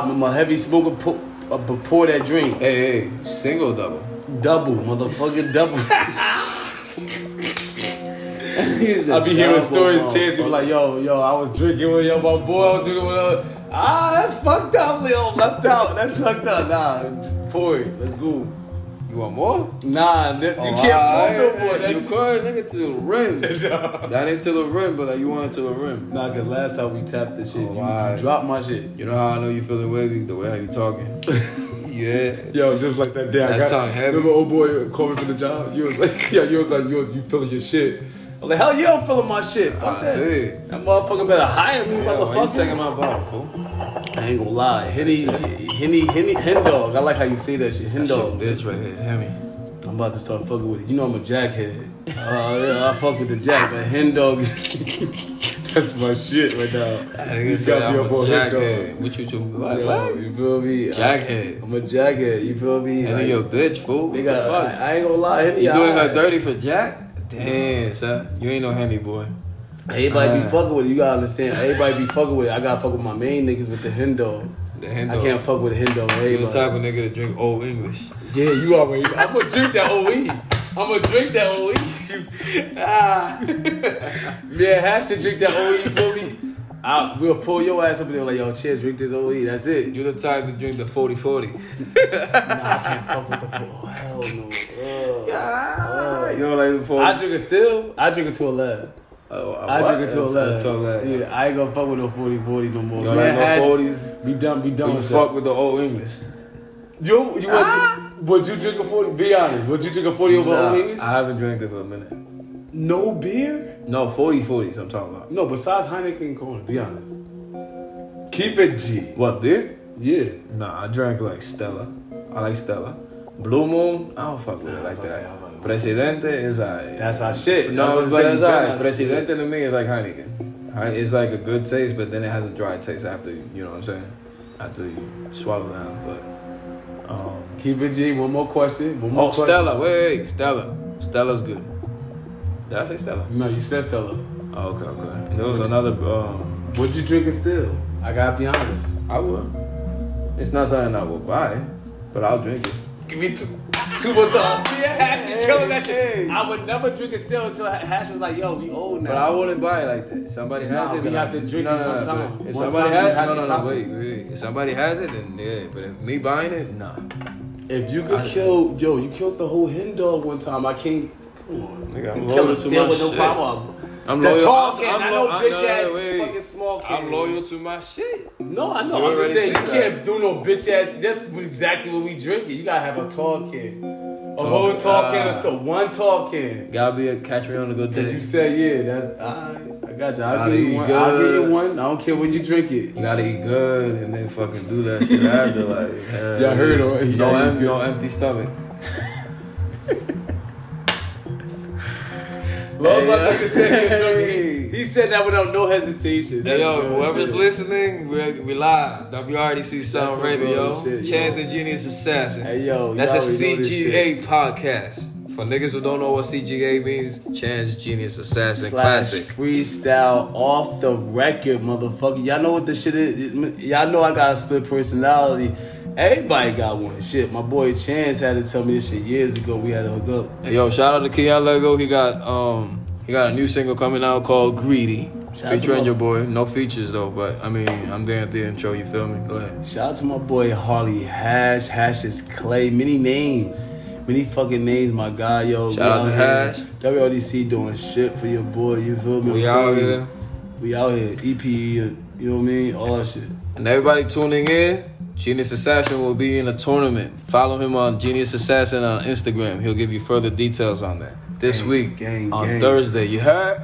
I'm a heavy smoker. Pour, uh, pour that drink. Hey, hey, single double. Double, motherfucking double. I be hearing stories. Chance be like, yo, yo, I was drinking with yo, my boy. I was drinking with. Uh, ah, that's fucked up, Leo. Left out. That's fucked up. Nah, pour it. Let's go. You want more? Nah, this, you Oh, can't alright. pour no more. You That's could, nigga, to the rim. that ain't to the rim, but like, you want it to the rim. Nah, cause last time we tapped this shit, Oh, you, alright. you dropped my shit. You know how I know you feeling wavy? The way how you talking. yeah. Yo, just like that day, I That got tongue heavy. Remember, old boy uh, called me from the job. You was like, yeah, you was like, you was you feeling your shit. I'm like, hell yeah, I'm feeling my shit. Fuck I that. see. That motherfucker better hire me, Yeah, why you motherfucker. taking my bottle, fool? I ain't gonna lie, Henny, Henny, Henny, Hen dog. I like how you say that shit, Hen dog. this right here, hear me. I'm about to start fucking with it. You know I'm a jackhead. Uh, yeah, I fuck with the jack, but hen dog, that's my shit right now. You got me up on hen jackhead. What you doing? What? Yo, what? you feel me? Jackhead. I, am a jackhead. You feel me? And Like, your bitch, fool. What the nigga, fuck? I, I ain't gonna lie, Henny. you doing her dirty for Jack? Damn, son. You ain't no handy boy. Everybody be Uh. fucking with it. You gotta understand. Everybody be fucking with it. I gotta fuck with my main niggas with the hen dog. The hen I can't fuck with the hen dog. You the type of nigga to drink old English. Yeah, you already. I'm gonna drink that OE. I'm gonna drink that OE. ah. Yeah, has to drink that OE. You feel me? I, we'll pull your ass up and they're like, yo, cheers, drink this OE. That's it. You're the type to drink the 40-40. Nah, I can't fuck with the. Oh, hell no. Ugh. Oh. You know like before? I drink it still. I drink it to 11. Oh, I drink it to That's- 11. that's to 11. Yeah, I ain't gonna fuck with no 40 40 no more. You don't Man, like no 40s? Be done, be done You with fuck that. with the old English. You, you want would ah. you drink a 40? Be honest. Would you drink a 40 over Nah, Old English? I haven't drank it for a minute. No beer? No, 40 40s I'm talking about. No, besides Heineken and Corona, be honest. Keep it G. What, beer? Yeah. Nah, I drank like Stella. I like Stella. Blue Moon, I don't fuck with it like that. saying, I was like- Presidente is like. That's our shit. No, That's like, I'm it's like That's Presidente to me is like Heineken. It's like a good taste, but then it has a dry taste after you. Know what I'm saying? After you swallow down, but. Um, Keep it G. One more question. One more oh, question. Stella. Wait, wait, Stella. Stella's good. Did I say Stella? No, you said Stella. Oh, okay, okay. There was another. Um, What you drinking still? I gotta be honest. I would. It's not something I will buy, but I'll drink it. Give me two. Two more times. Yeah, you killing that shit. I would never drink it still until Hash was like, yo, we old now. But I wouldn't buy it like that. Somebody has Nah, it. we then have I- to drink no, it no, one no, time. If One somebody time has have no, no, no, it. wait, wait. If somebody has it, then yeah. But if me buying it, nah. If you could kill, yo, you killed the whole hen dog one time. I can't. Come on, Nigga, I'm You loyal kill to it still with no shit. problem. I'm the loyal. tall I'm- can. I'm know lo- I'm- bitch no, ass wait. fucking small can. I'm loyal to my shit. No, I know. You I'm just saying you that. can't do no bitch ass. That's exactly what we drinking. You gotta have a tall can, a Tall- whole tall can, ah. or still one tall can. Gotta be a catch me on a good day. Cause you said yeah, that's alright. I got you. I'll Gotta give you eat one. I'll give you one. I don't care when you drink it. You gotta eat good and then fucking do that shit after like. hell Y'all heard of it. No, Yeah, em- you no empty stomach. Love Hey, my uh, nigga said he was drinking. hey. He, said that without no hesitation. Hey yo, whoever's shit. listening, we, we live. WRDC Sound Radio. shit, Chance yo. and Genius Assassin. Hey yo, That's a y'all already know this CGA podcast. For niggas who don't know what CGA means, Chance Genius Assassin Slash Classic. freestyle off the record, motherfucker. Y'all know what this shit is. Y'all know I got a split personality. Everybody got one. Shit, my boy Chance had to tell me this shit years ago. We had to hook up. Hey, yo, shout out to Keon Lego. He got um he got a new single coming out called Greedy. Shout out featuring your boy. No features though, but I mean I'm there at the intro, you feel me? Go ahead. Shout out to my boy Harley Hash. Hash is Clay. Many names. Many fucking names, my guy, yo. Shout out to. Hash. WLDC doing shit for your boy, you feel me? We out here. We out here. EPE, you know what I mean? All that shit. And everybody tuning in, Genius Assassin will be in a tournament. Follow him on Genius Assassin on Instagram. He'll give you further details on that. This Gang, week gang, on gang. Thursday. You heard?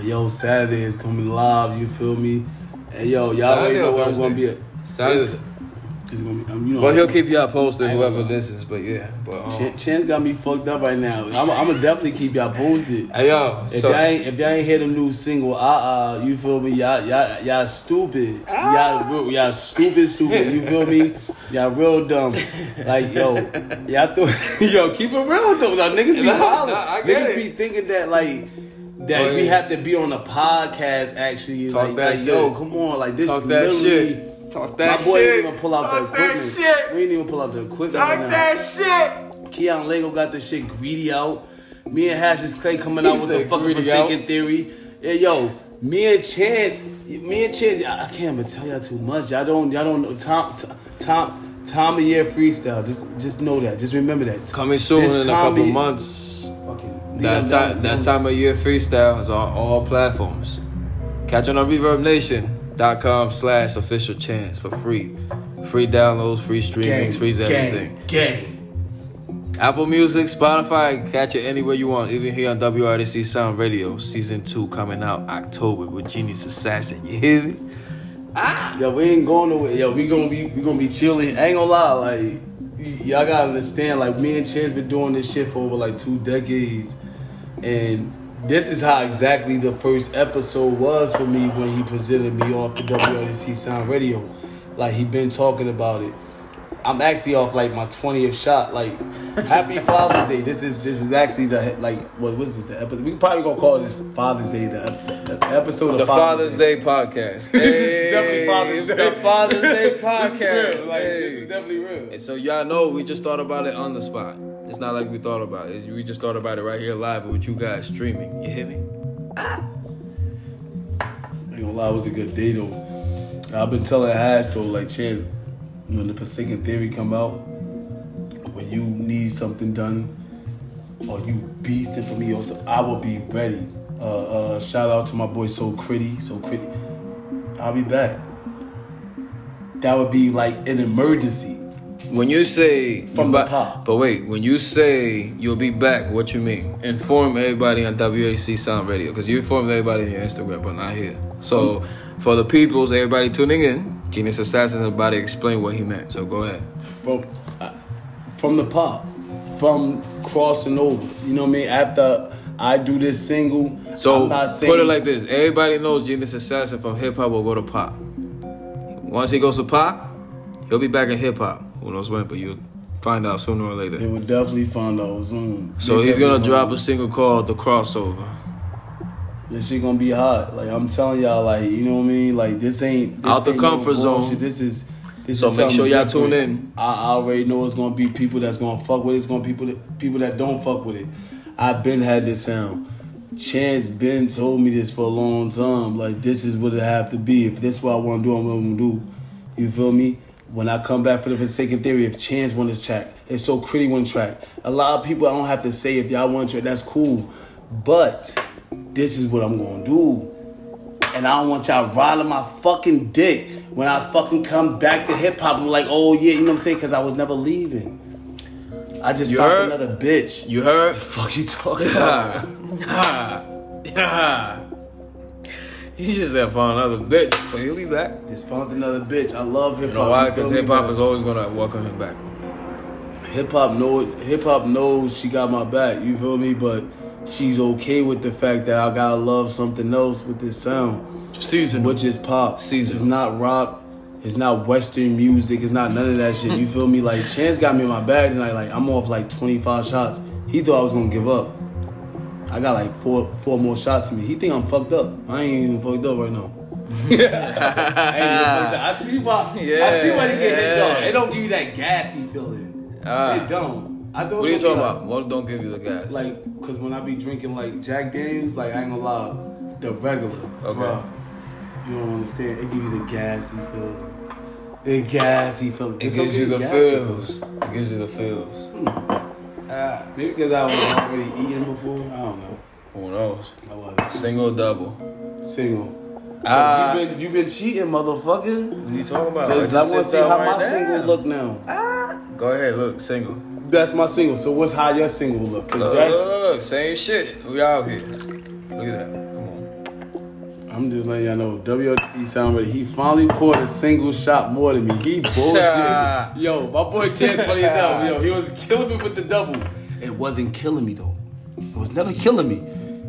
Yo, Saturday is coming live, you feel me? And yo, y'all Saturday already know where I'm gonna be at. Saturday. It's, it's gonna be, um, you know. Well, he'll keep y'all posted, whoever gonna- listens. But yeah, but um, Ch- Chance got me fucked up right now. I'm, I'm gonna definitely keep y'all posted. hey yo, If so y'all ain't if y'all ain't hear the new single, uh uh, you feel me? Y'all y'all y'all stupid. Y'all y'all stupid, stupid. You feel me? Y'all real dumb. Like yo, y'all th- yo keep it real though. Now, niggas be Nah, hollering. nah, I Niggas it. be thinking that like that Go we have to be on the podcast. Actually, Talk like, that like, yo, come on, like this. Talk is that literally- shit. Talk that My that boy shit. didn't even pull out Talk the that equipment. shit. We didn't even pull out the equipment. Talk right now. that shit. Keon Lego got the shit greedy out. Me and Hash is Clay coming out with the said fucking greedy Forsaken out. Theory. Yeah, yo, me and Chance, me and Chance, I I can't even tell y'all too much. Y'all don't, y'all don't know. Tom, Tom, Tom of year freestyle. Just, just know that. Just remember that. Coming soon This in a Tommy- couple months. Fucking That time, that time of year freestyle is on all platforms. Catch on ReverbNation.com slash official chance for free. Free downloads, free streamings, free everything. Gang. Apple Music, Spotify, catch it anywhere you want. Even here on WRDC Sound Radio, season two coming out October with Genius Assassin. You hear me? Ah! Yo, we ain't going nowhere. Yo, we gonna be, we gonna be chilling. I ain't gonna lie, like y'all gotta understand. Like me and Chance been doing this shit for over like two decades, and this is how exactly the first episode was for me when he presented me off the WRDC Sound Radio. Like he been talking about it. I'm actually off like my 20th shot. Like, Happy Father's Day. This is this is actually the like what was this the episode? We probably gonna call this Father's Day. The, the episode of The Father's Day podcast. It's definitely Father's Day. The Father's Day This is podcast. real. Like, Hey. this is definitely real. And so y'all know we just thought about it on the spot. It's not like we thought about it. We just thought about it right here live with you guys streaming. You hear me? I ain't gonna lie, it was a good day though. I've been telling Hash though, like Chance, when the Forsaken Theory come out, when you need something done, or you beasting for me, or I will be ready. Uh, uh, shout out to my boy So Critty, So Critty. I'll be back. That would be like an emergency. When you say From the pop. but wait, when you say you'll be back, what you mean? Inform everybody on WAC Sound Radio because you informed everybody on your Instagram, but not here. So for the peoples, everybody tuning in, Genius Assassin is about to explain what he meant. So go ahead. from uh, from the pop, from crossing over. You know what I mean? After I do this single, So I'm not put it like this: everybody knows Genius Assassin from hip hop will go to pop. Once he goes to pop, he'll be back in hip hop. Who knows when? But you'll find out sooner or later. They will definitely find out soon. So They he's gonna drop a single called "The Crossover." This shit gonna be hot. Like I'm telling y'all, like you know what I mean. Like this ain't this Out the ain't no comfort zone. bullshit. This is. This So is make sure y'all different. tune in. I I already know it's gonna be people that's gonna fuck with it. It's gonna be people that people that don't fuck with it. I've been had this sound. Chance been told me this for a long time. Like this is what it have to be. If this is what I want to do, I'm gonna do. You feel me? When I come back for the Forsaken Theory, if Chance want this track, if so Critty one track. A lot of people I don't have to say if y'all want track, that's cool. But this is what I'm gonna do. And I don't want y'all riding my fucking dick when I fucking come back to hip hop. I'm like, oh yeah, you know what I'm saying? Because I was never leaving. I just You heard? another bitch. You heard? The fuck you talking about? Ha. Ha. Ha. He just said for another bitch, but he'll be back. Just found another bitch. I love hip hop. You know why? Because hip hop is always gonna welcome him back. hip hop know hip hop knows she got my back. You feel me? But she's okay with the fact that I gotta love something else with this sound, Season. which is pop. Seasonal. It's not rock. It's not Western music. It's not none of that shit. You feel me? Like Chance got me in my bag tonight. Like I'm off like 25 shots. He thought I was gonna give up. I got like four four more shots in me. He think I'm fucked up. I ain't even fucked up right now. I, ain't even fucked up. I see why. Yeah, I see why you get hit though. It don't give you that gassy feeling. Ah. it don't. I thought What are you talking was about? What don't give you the gas? Like, cause when I be drinking like Jack Daniels, like I ain't gonna lie, the regular, Okay. bruh, you don't understand. It give you the gassy feeling. The gassy feeling. it gives you the feels. It gives you the feels. Ah, maybe because I was already eating before. I don't know. Who knows? I was Single, double. single. Ah. you been you been cheating, motherfucker. What are you talking about? Cause I want to see how right my now. single look now. Go ahead, look, single. That's my single. So what's how your single look? Cause Look, that's look, look, same shit. We out here. Look at that. I'm just letting y'all know, WRC sound ready. He finally poured a single shot more than me. He bullshit. Yo, my boy Chance funny as hell. Yo, he was killing me with the double. It wasn't killing me though. It was never killing me.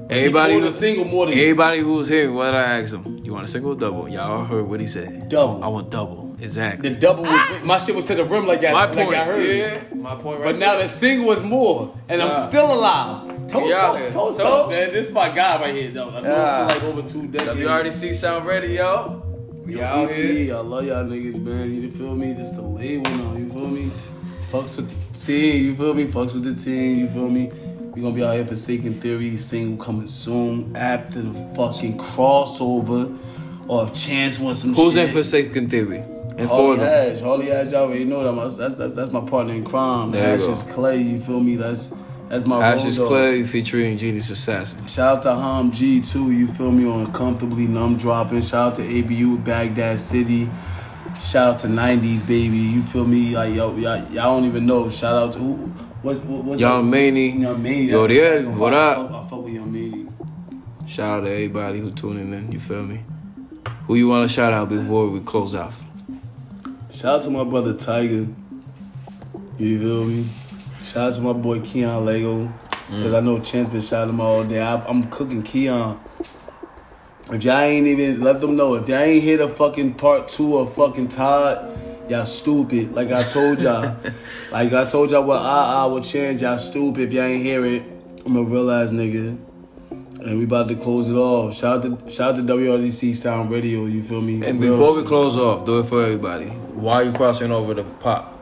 Everybody who a single more than me. Everybody who was here, what I asked him, you want a single or double? Y'all heard what he said. Double. I want double. Exactly. The double was my shit was to the rim like that. My like point. I heard. Yeah. My point right But now the single was more, and Nah. I'm still alive. Toast, We out toast, toast, Toast. man. This is my guy right here, though. I've known Yeah. for like over two decades. you WRDC Sound Radio. We Yo, out EP, here. I love y'all niggas, man. You feel me? This the label now. You feel me? Fucks with the team. You feel me? Fucks with the team. You feel me? We gonna be out here for Forsaken Theory single coming soon after the fucking crossover. Or if Chance wants some Who's shit. in Forsaken Theory? And Harley for. Hash. Harley Hash, y'all already know that. That's, that's, that's my partner in crime. There Hash is Clay. You feel me? That's that's my Ashes road dog. Clay featuring Genius Assassin. Shout out to Ham G too, you feel me on Comfortably Numb Dropping. Shout out to ABU Baghdad City. Shout out to 90s baby, you feel me? Like yo, y'all, y'all don't even know. Shout out to who? What's what, what's Young Maney. Young Maney. Yo, yeah, what I up? fuck- I fuck with Young Maney. Shout out to everybody who tuning in. You feel me? Who you want to shout out before we close off? Shout out to my brother Tiger. You feel me? Shout out to my boy Keon Lego. Cause I know Chance been shouting him all day. I, I'm cooking Keon. If y'all ain't even let them know, if y'all ain't hear the fucking part two of fucking Todd, y'all stupid. Like I told y'all. like I told y'all what I I would chance, y'all stupid if y'all ain't hear it. I'm a real ass nigga. And we about to close it off. Shout out to shout out to WRDC Sound Radio, you feel me? And Real before we close off, do it for everybody. Why are you crossing over the pop?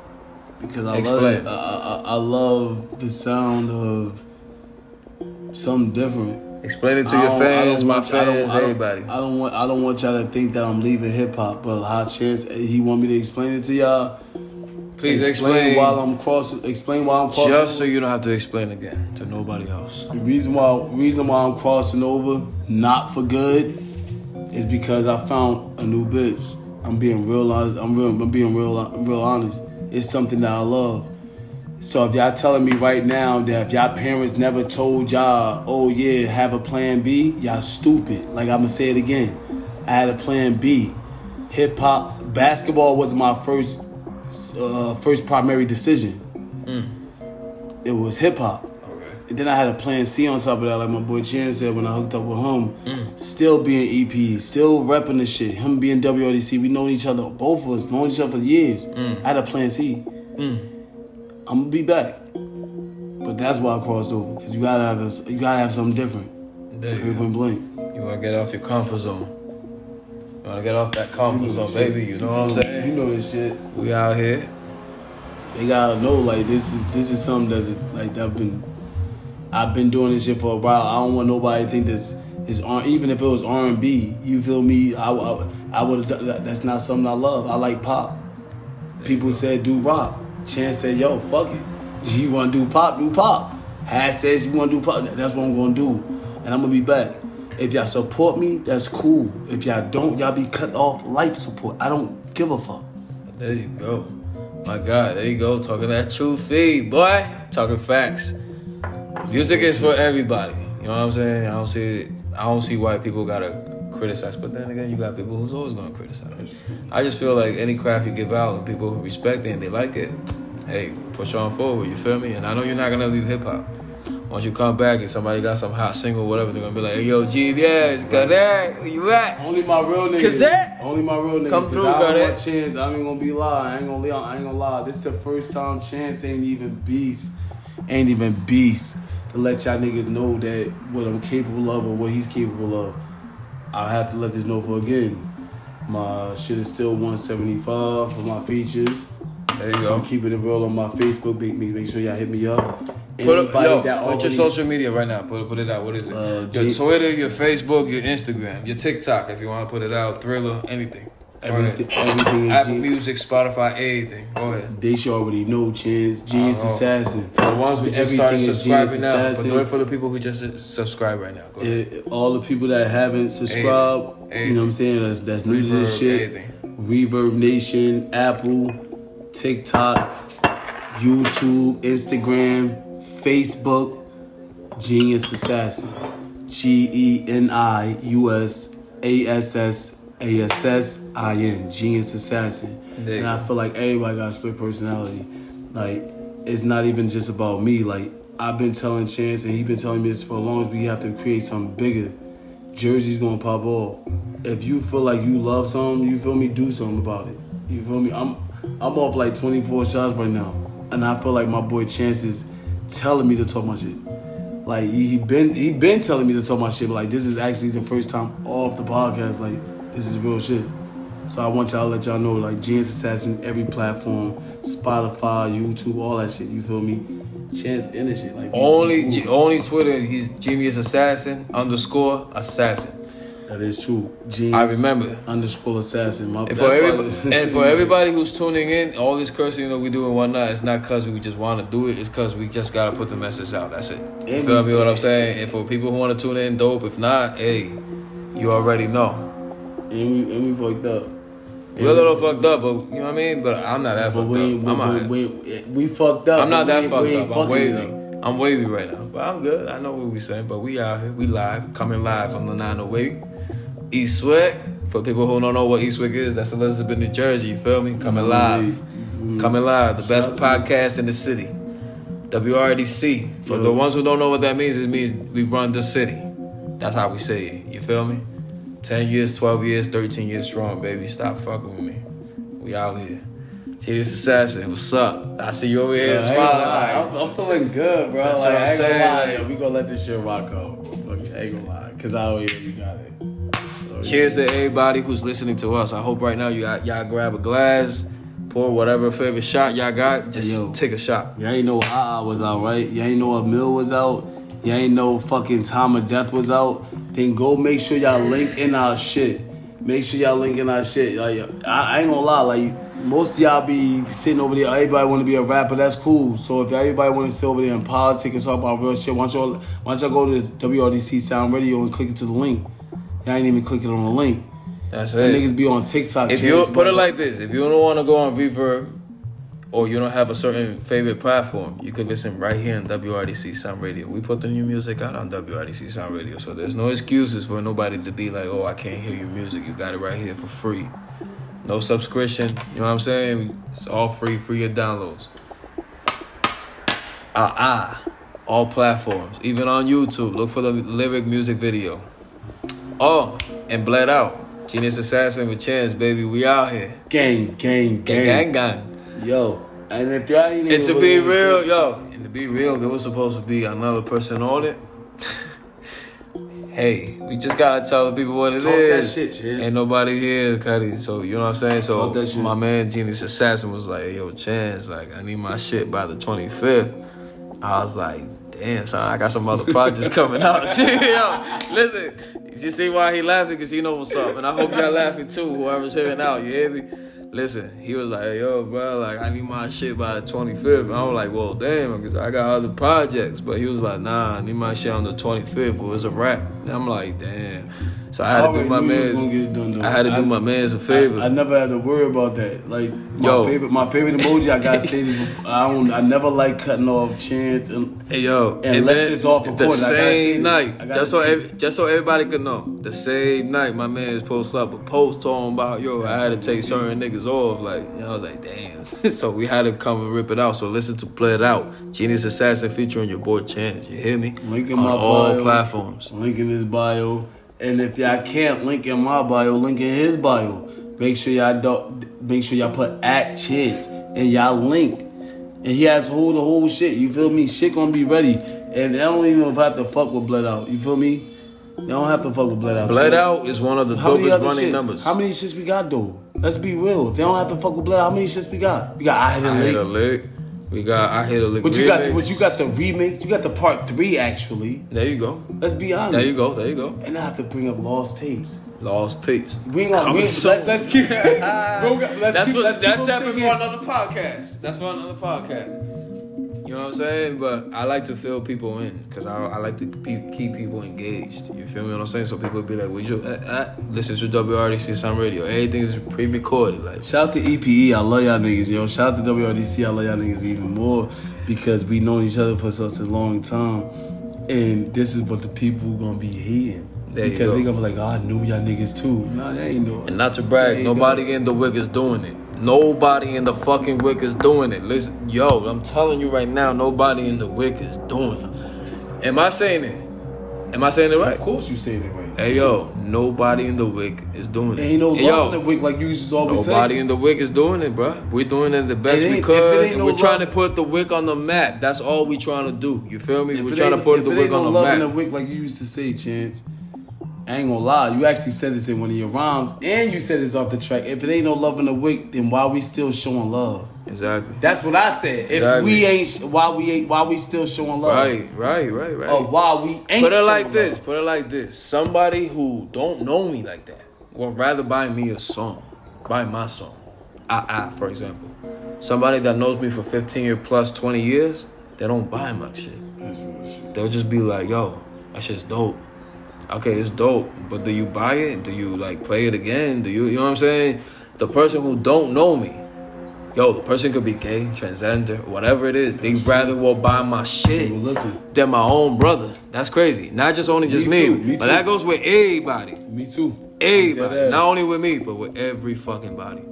because I Explain. love it. I, I, I love the sound of something different. Explain it to your fans, don't my want- I don't- fans, I don't- everybody. I don't want I don't want y'all to think that I'm leaving hip hop, but high chance eh, he want me to explain it to y'all. Please explain, while I'm crossing. Explain why I'm crossing. just so you don't have to explain again to nobody else. The reason why reason why I'm crossing over, not for good, is because I found a new bitch. I'm being real honest. I'm real. I'm being real. I'm real honest. It's something that I love. So if y'all telling me right now that if y'all parents never told y'all, oh yeah, have a plan B, y'all stupid. Like I'm gonna say it again. I had a plan B. Hip hop, basketball was my first, uh, first primary decision. It was hip hop. And then I had a plan C on top of that, like my boy Chan said when I hooked up with him. Mm. Still being EP, still repping the shit. Him being WRDC, we known each other, both of us known each other for years. Mm. I had a plan C. Mm. I'm gonna be back, but that's why I crossed over because you gotta have a, you gotta have something different. There you Point blank. You want to get off your comfort zone. You want to get off that comfort zone, baby. You know what I'm saying? You know this shit. We out here. They gotta know like this is this is something that's like that I've been I've been doing this shit for a while. I don't want nobody to think this is R even if it was R and B. You feel me? I I, I would that's not something I love. I like pop. People said do rock. Chance said yo fuck it. You want to do pop? Do pop. Hash says you want to do pop. That's what I'm gonna do, and I'm gonna be back. If y'all support me, that's cool. If y'all don't, y'all be cut off life support. I don't give a fuck. There you go. My God, there you go. Talking that true feed, boy. Talking facts. Music is for everybody. You know what I'm saying? I don't see I don't see why people gotta criticize. But then again, you got people who's always gonna criticize. I just feel like any craft you give out and people respect it and they like it, hey, push on forward, you feel me? And I know you're not gonna leave hip hop. Once you come back and somebody got some hot single, whatever, they're gonna be like, hey, yo, G, yeah, got that, where you at? Only my real niggas. Cassette? Only my real niggas. Come through, I Cadet. want chance. I ain't gonna be lie. I ain't gonna lie. I ain't gonna lie. This the first time chance ain't even beast. Ain't even beast. To let y'all niggas know that what I'm capable of or what he's capable of. I'll have to let this know for again. My shit is still 175 for my features. There you go. I'm keeping it real on my Facebook. Make, make, make sure y'all hit me up. Put up, yo, put your social media right now. Put put it out. What is it? Uh, your G- Twitter, your Facebook, your Instagram, your TikTok. If you want to put it out, Thriller, anything. Everything, everything is Apple G- Music, Spotify, anything. Go ahead. They should already know Chance. Genius. Assassin. For the ones who just Everything started subscribing now, but do it for the people who just subscribe right now. Go ahead. Eh, all the people that haven't subscribed, Hey, you know what I'm saying? That's that's new to this shit. anything. Reverb Nation, Apple, TikTok, YouTube, Instagram, Facebook, Genius Assassin. G E N I U S A S S A S S I N. Genius Assassin. And I feel like everybody got a split personality. Like, it's not even just about me. Like, I've been telling Chance and he been telling me this for long as we have to create something bigger. Jersey's gonna pop off. If you feel like you love something, you feel me, do something about it. You feel me? I'm I'm off like 24 shots right now. And I feel like my boy Chance is telling me to talk my shit. Like he he been he been telling me to talk my shit, but like this is actually the first time off the podcast. Like this is real shit. So I want y'all to let y'all know, like Genius Assassin, every platform, Spotify, YouTube, all that shit. You feel me? Chance shit. Like Only, Ooh, only Twitter. He's Genius Assassin underscore Assassin. that is true. Genius I remember. underscore assassin. My, And for everybody, and for everybody who's tuning in, all this cursing you know we do and whatnot, it's not cause we just want to do it. It's cause we just gotta put the message out. That's it. You feel me? What I'm saying? And for people who want to tune in, dope. If not, hey, you already know. And we and we fucked up. You're a little fucked up, but you know what I mean. But I'm not that But fucked we, up. ain't- I'm, we, we, we, we fucked up. I'm not that we fucked we up. I'm wavy. I'm wavy right now, but I'm good. I know what we saying, but we out here. We live, coming live from the 908 East Swick. For people who don't know what East Swick is, that's Elizabeth, New Jersey. You feel me? Coming oh live, mm-hmm. coming live. The best podcast in the city. WRDC. For the ones who don't know what that means, it means we run the city. That's how we say it. You feel me? 10 years, 12 years, 13 years strong, baby. Stop fucking with me. We out here. Cheers, Assassin. What's up? I see you over here Yeah, smiling. I'm. I'm feeling good, bro. That's like, what I'm I saying, lie. we gonna let this shit rock out. I ain't gonna lie. Cause I always you got it. So, Cheers to everybody who's listening to us. I hope right now you got, y'all grab a glass, pour whatever favorite shot y'all got. Just Yo. take a shot. Y'all ain't know Ah was out, right? You ain't know a Mill was out. You ain't know fucking Time of Death was out. Then go make sure y'all link in our shit. Make sure y'all link in our shit. Like I, I ain't gonna lie, like most of y'all be sitting over there. Everybody want to be a rapper. That's cool. So if everybody want to sit over there in politics and talk about real shit, why don't y'all why don't y'all go to this WRDC Sound Radio and click it to the link? Y'all ain't even clicking on the link. That's That it. niggas be on TikTok. If you put it like this, if you don't want to go on Reverb or you don't have a certain favorite platform, you could listen right here on WRDC Sound Radio. We put the new music out on WRDC Sound Radio, so there's no excuses for nobody to be like, "Oh, I can't hear your music." You got it right here for free. No subscription. You know what I'm saying? It's all free, free your downloads. Ah ah, all platforms, even on YouTube. Look for the lyric music video. Oh, and bled out. Genius Assassin with Chance, baby. We out here. gang, gang, gang, Gang, gang, gang. Yo, and if y'all ain't And to be real, understand- yo, and to be real, there was supposed to be another person on it. hey, we just gotta tell the people what it is. Talk that shit, Chance. Ain't nobody here, Cuddy. So you know what I'm saying. So Talk that shit. my man Genius Assassin was like, "Yo, Chance, like I need my shit by the 25th." I was like, "Damn, son, I got some other projects coming out." Yo, listen, you see why he laughing? Because he know what's up, and I hope y'all laughing too. Whoever's hearing out, you hear me? Listen, he was like, yo, bro, like, I need my shit by the 25th. And I was like, well, damn, because I got other projects. But he was like, nah, I need my shit on the 25th or it's a wrap. And I'm like, damn. So I had to do my knew you was man's, gonna get it done, though. I had to do I- my man's a favor. I, I never had to worry about that. Like my Yo. favorite, my favorite emoji. I gotta say this. before- I don't. I never like cutting off chance. And Hey yo, And unless it's off the say same night, just so just so everybody could know, the same night my man's post up a post talking about yo, I had to take certain niggas off. Like, you know, I was like, damn. so we had to come and rip it out. So listen to play it out. Genius Assassin featuring your boy Chance. You hear me? Link in On my all bio. platforms. link in his bio. And if y'all can't link in my bio, link in his bio. Make sure y'all don't. Make sure y'all put at Chance and y'all link. And he has whole the whole shit. You feel me? Shit gonna be ready. And they don't even have to fuck with Bled Out. You feel me? They don't have to fuck with Bled Out. Chance. out is one of the How dopest running shits? numbers. How many shits we got though? Let's be real. If they don't have to fuck with blood, out, how many shits we got? We got I hit a I hit a lick. Lick. We got I hit a lick. But you got remix. but you got the remix. You got the part three actually. There you go. Let's be honest. There you go. There you go. And I have to bring up lost tapes. Lost tapes. We ain't gonna we, let's, let's keep. Bro, let's that's keep, what, let's keep that's those happening for another podcast. That's for another podcast. You know what I'm saying? But I like to fill people in because I, I like to pe- keep people engaged. You feel me? What I'm saying? So people be like, "Would you uh, uh, listen to WRDC Sound Radio? Everything is pre-recorded." Like, Shout out to EPE. I love y'all niggas, yo. Shout out to WRDC. I love y'all niggas even more because we known each other for such a long time. And this is what the people gonna be hating. There because they gonna be like, oh, I knew y'all niggas too. Nah, they ain't know. and not to brag, nobody in the wick is doing it. Nobody in the fucking wick is doing it. Listen, yo, I'm telling you right now, nobody in the wick is doing it. Am I saying it? Am I saying it right? Of course you say it right. Hey yo, nobody in the wick is doing it. Ain't no Hey, love in the week like you used to always say. Nobody say. in the wick is doing it, bro. We're doing it the best It we could. if it ain't and no we're trying to put the wick on the map. That's all we trying to do. You feel me? If we're trying to put the wick ain't no on the love in map. the wick like you used to say, Chance. I ain't gonna lie. You actually said this in one of your rhymes, and you said this off the track. If it ain't no love in the wick, then why we still showing love? Exactly. That's what I said. Exactly. If we ain't, why we ain't, why we still showing love? Right, right, right, right. Or why we ain't? Put it like this. love. Put it like this. Somebody who don't know me like that would rather buy me a song, buy my song. Ah ah, for example. Somebody that knows me for 15 year plus 20 years, they don't buy my shit. That's real shit. They'll just be like, yo, that shit's dope. Okay, it's dope, but do you buy it? Do you like play it again? Do you, you know what I'm saying? The person who don't know me, yo, the person could be gay, transgender, whatever it is. They rather will buy my shit Well, listen, than my own brother. That's crazy. Not just only just Me me, me but that goes with everybody. me too. Everybody. Not only with me, but with every fucking body.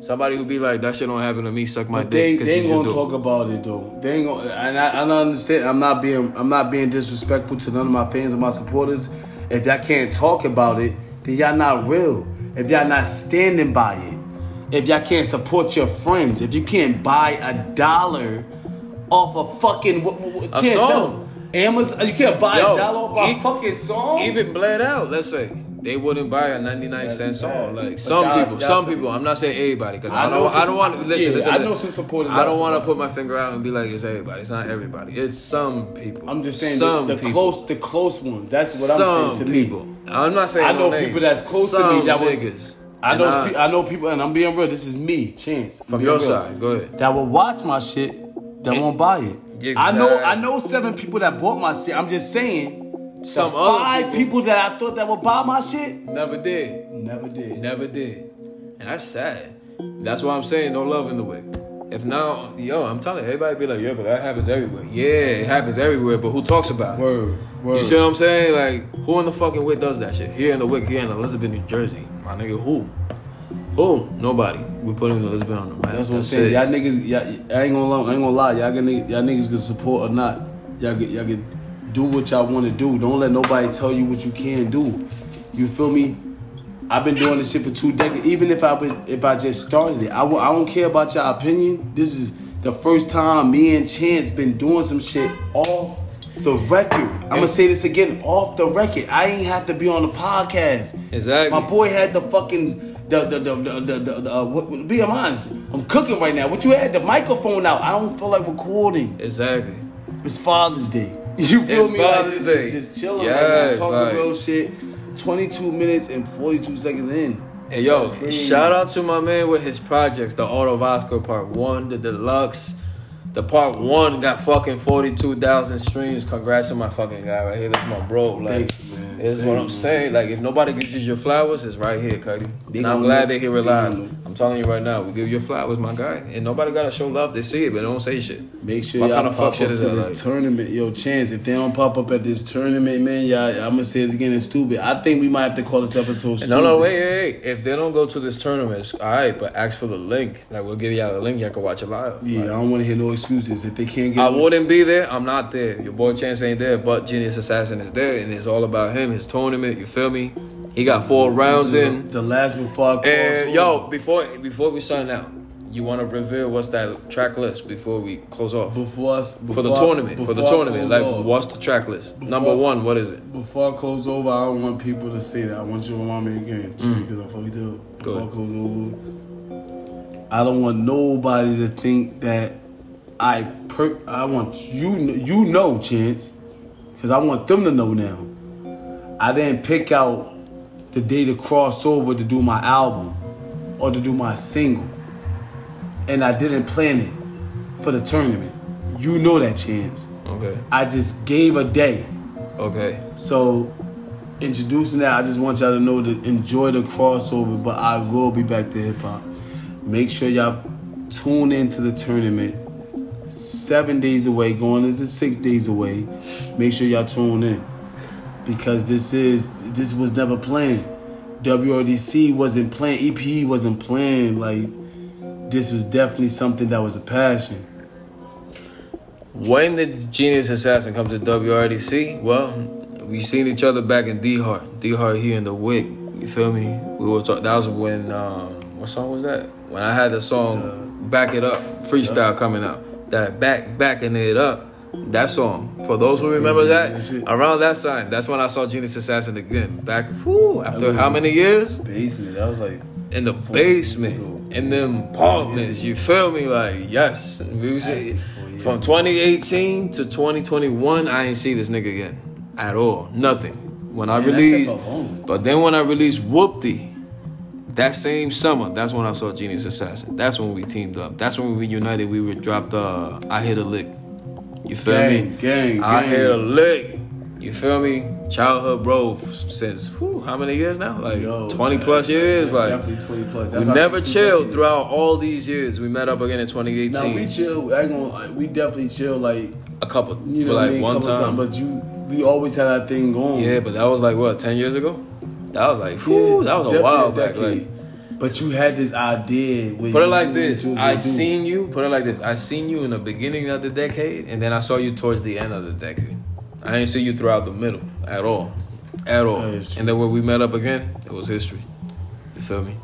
Somebody who be like, that shit don't happen to me, suck my But dick. they ain't gonna talk about it though. They ain't gonna. And I, I don't understand. I'm not being. I'm not being disrespectful to none of my fans and my supporters. If y'all can't talk about it, then y'all not real. If y'all not standing by it, if y'all can't support your friends, if you can't buy a dollar off a fucking what, what, A Chance, song. Amazon, you can't buy Yo, a dollar off a fucking song. Even bled out, let's say. They wouldn't buy a 99 cent song. Like But some people, some people. I'm not saying everybody because I I, know don't. I don't want to listen. yeah, listen I know some supporters I don't want to put my finger out and be like it's everybody. It's not everybody. It's some people. I'm just saying some the, the close, the close one. That's what some I'm saying to me. people. I'm not saying I know no people names. that's close to me that would- niggas. I know, spe- I know people, and I'm being real. This is me, Chance. From your real, side. Go ahead. That will watch my shit, that won't buy it. I know, I know seven people that bought my shit. I'm just saying, Some the other five people- people that I thought that would buy my shit Never did. never did. Never did. And that's sad. That's why I'm saying no love in the wick. If now, yo, I'm telling you, everybody be like, yeah, but that happens everywhere. Yeah, it happens everywhere, but who talks about it? Word, word. You see what I'm saying? Like, who in the fucking wick does that shit? Here in the wick, here in Elizabeth, New Jersey. My nigga, who? Who? Nobody. We put him in Elizabeth on the map. That's what I'm saying. Y'all niggas, y'all, I ain't gonna lie, I ain't gonna lie. Y'all, gonna, y'all niggas can support or not. Y'all, get, y'all can do what y'all want to do. Don't let nobody tell you what you can do. You feel me? I've been doing this shit for two decades. Even if I would, if I just started it, I w- I don't care about your opinion. This is the first time me and Chance been doing some shit off the record. I'm gonna say this again, off the record. I ain't have to be on the podcast. Exactly. My boy had the fucking the the the the, the, the, the uh, what, what- be honest. I'm cooking right now. What you had the microphone out? I don't feel like recording. Exactly. It's Father's Day. You feel It's me? Like, Day. Just, just chilling Yes, right now, talking like- real shit. 22 minutes and 42 seconds in. Hey yo, shout out to my man with his projects, the Auto Vasco Part One, the Deluxe. The Part One got fucking forty two thousand streams. Congrats to my fucking guy right here. That's my bro. Like, Thank you, man. this is what I'm saying. Like, if nobody gives you your flowers, it's right here, Cuddy. And I'm glad they hear it They live. gonna know. I'm telling you right now, we give you your flowers, my guy. And nobody gotta show love. They see it, but they don't say shit. Make sure What y'all kind of fuck shit is to this like? tournament. Yo, chance, if they don't pop up at this tournament, man, y'all, I'm gonna say it again, it's stupid. I think we might have to call this episode stupid. No, no, wait, wait, wait. If they don't go to this tournament, it's all right. But ask for the link. Like, we'll give y'all the link. Y'all can watch it live. Yeah, Like, I don't want to hear no excuses. If they can't get I wouldn't be there. I'm not there. Your boy Chance ain't there, but Genius Assassin is there, and it's all about him, his tournament. You feel me? He got four rounds in. The last before And yo, before before we sign out, you want to reveal what's that track list before we close off before us for the tournament? For the tournament, like what's the track list? Number one, what is it? Before I close over, I don't want people to say that. I want you to remind me again, mm. because I fucked up. Before I close over, I don't want nobody to think that I per. I want you. You know, chance, because I want them to know now. I didn't pick out the day to cross over to do my album or to do my single, and I didn't plan it for the tournament. You know that, chance. Okay, I just gave a day. okay. So, introducing that, I just want y'all to know to enjoy the crossover, but I will be back to hip hop. Make sure y'all tune into the tournament. Seven days away, going into six days away. Make sure y'all tune in because this is this was never planned. WRDC wasn't planned. EPE wasn't planned. Like this was definitely something that was a passion. When the Genius Assassin come to WRDC? Well, we seen each other back in D Hart. D Hart here in the Wick. You feel me? We were talk- that was when um, what song was that? When I had the song "Back It Up" freestyle coming out. That back backing it up. That song. For those who remember that, around that time, that's when I saw Genius Assassin again. Back, whew, after how many years? Basement. That was like in the basement, in them apartments. You feel me? Like yes, we was- Nasty four years. from 2018 to 2021, I ain't see this nigga again at all. Nothing. When I Man, that shit released, but then when I released Whoopty, that same summer, that's when I saw Genius Assassin. That's when we teamed up. That's when we united. We were dropped. Uh, I hit a lick. You feel Gang, me? gang, I gang. hit a lick. You feel me? Childhood bro since whew, how many years now? Like Yo, 20 man, plus years. Like definitely twenty plus. we That's I never chilled throughout all these years. We met up again in 2018. Now we chill. I ain't gonna. We definitely chill. Like a couple, you know, like I mean, one couple time. But you, we always had that thing going. yeah, but that was like what 10 years ago. That was like, whew, that was a while back. decade. Like, but you had this idea. Put it like this: what you was I seen you. Put it like this: I seen you in the beginning of the decade, and then I saw you towards the end of the decade. I didn't see you throughout the middle at all, at all. That is true. And then when we met up again, it was history. You feel me?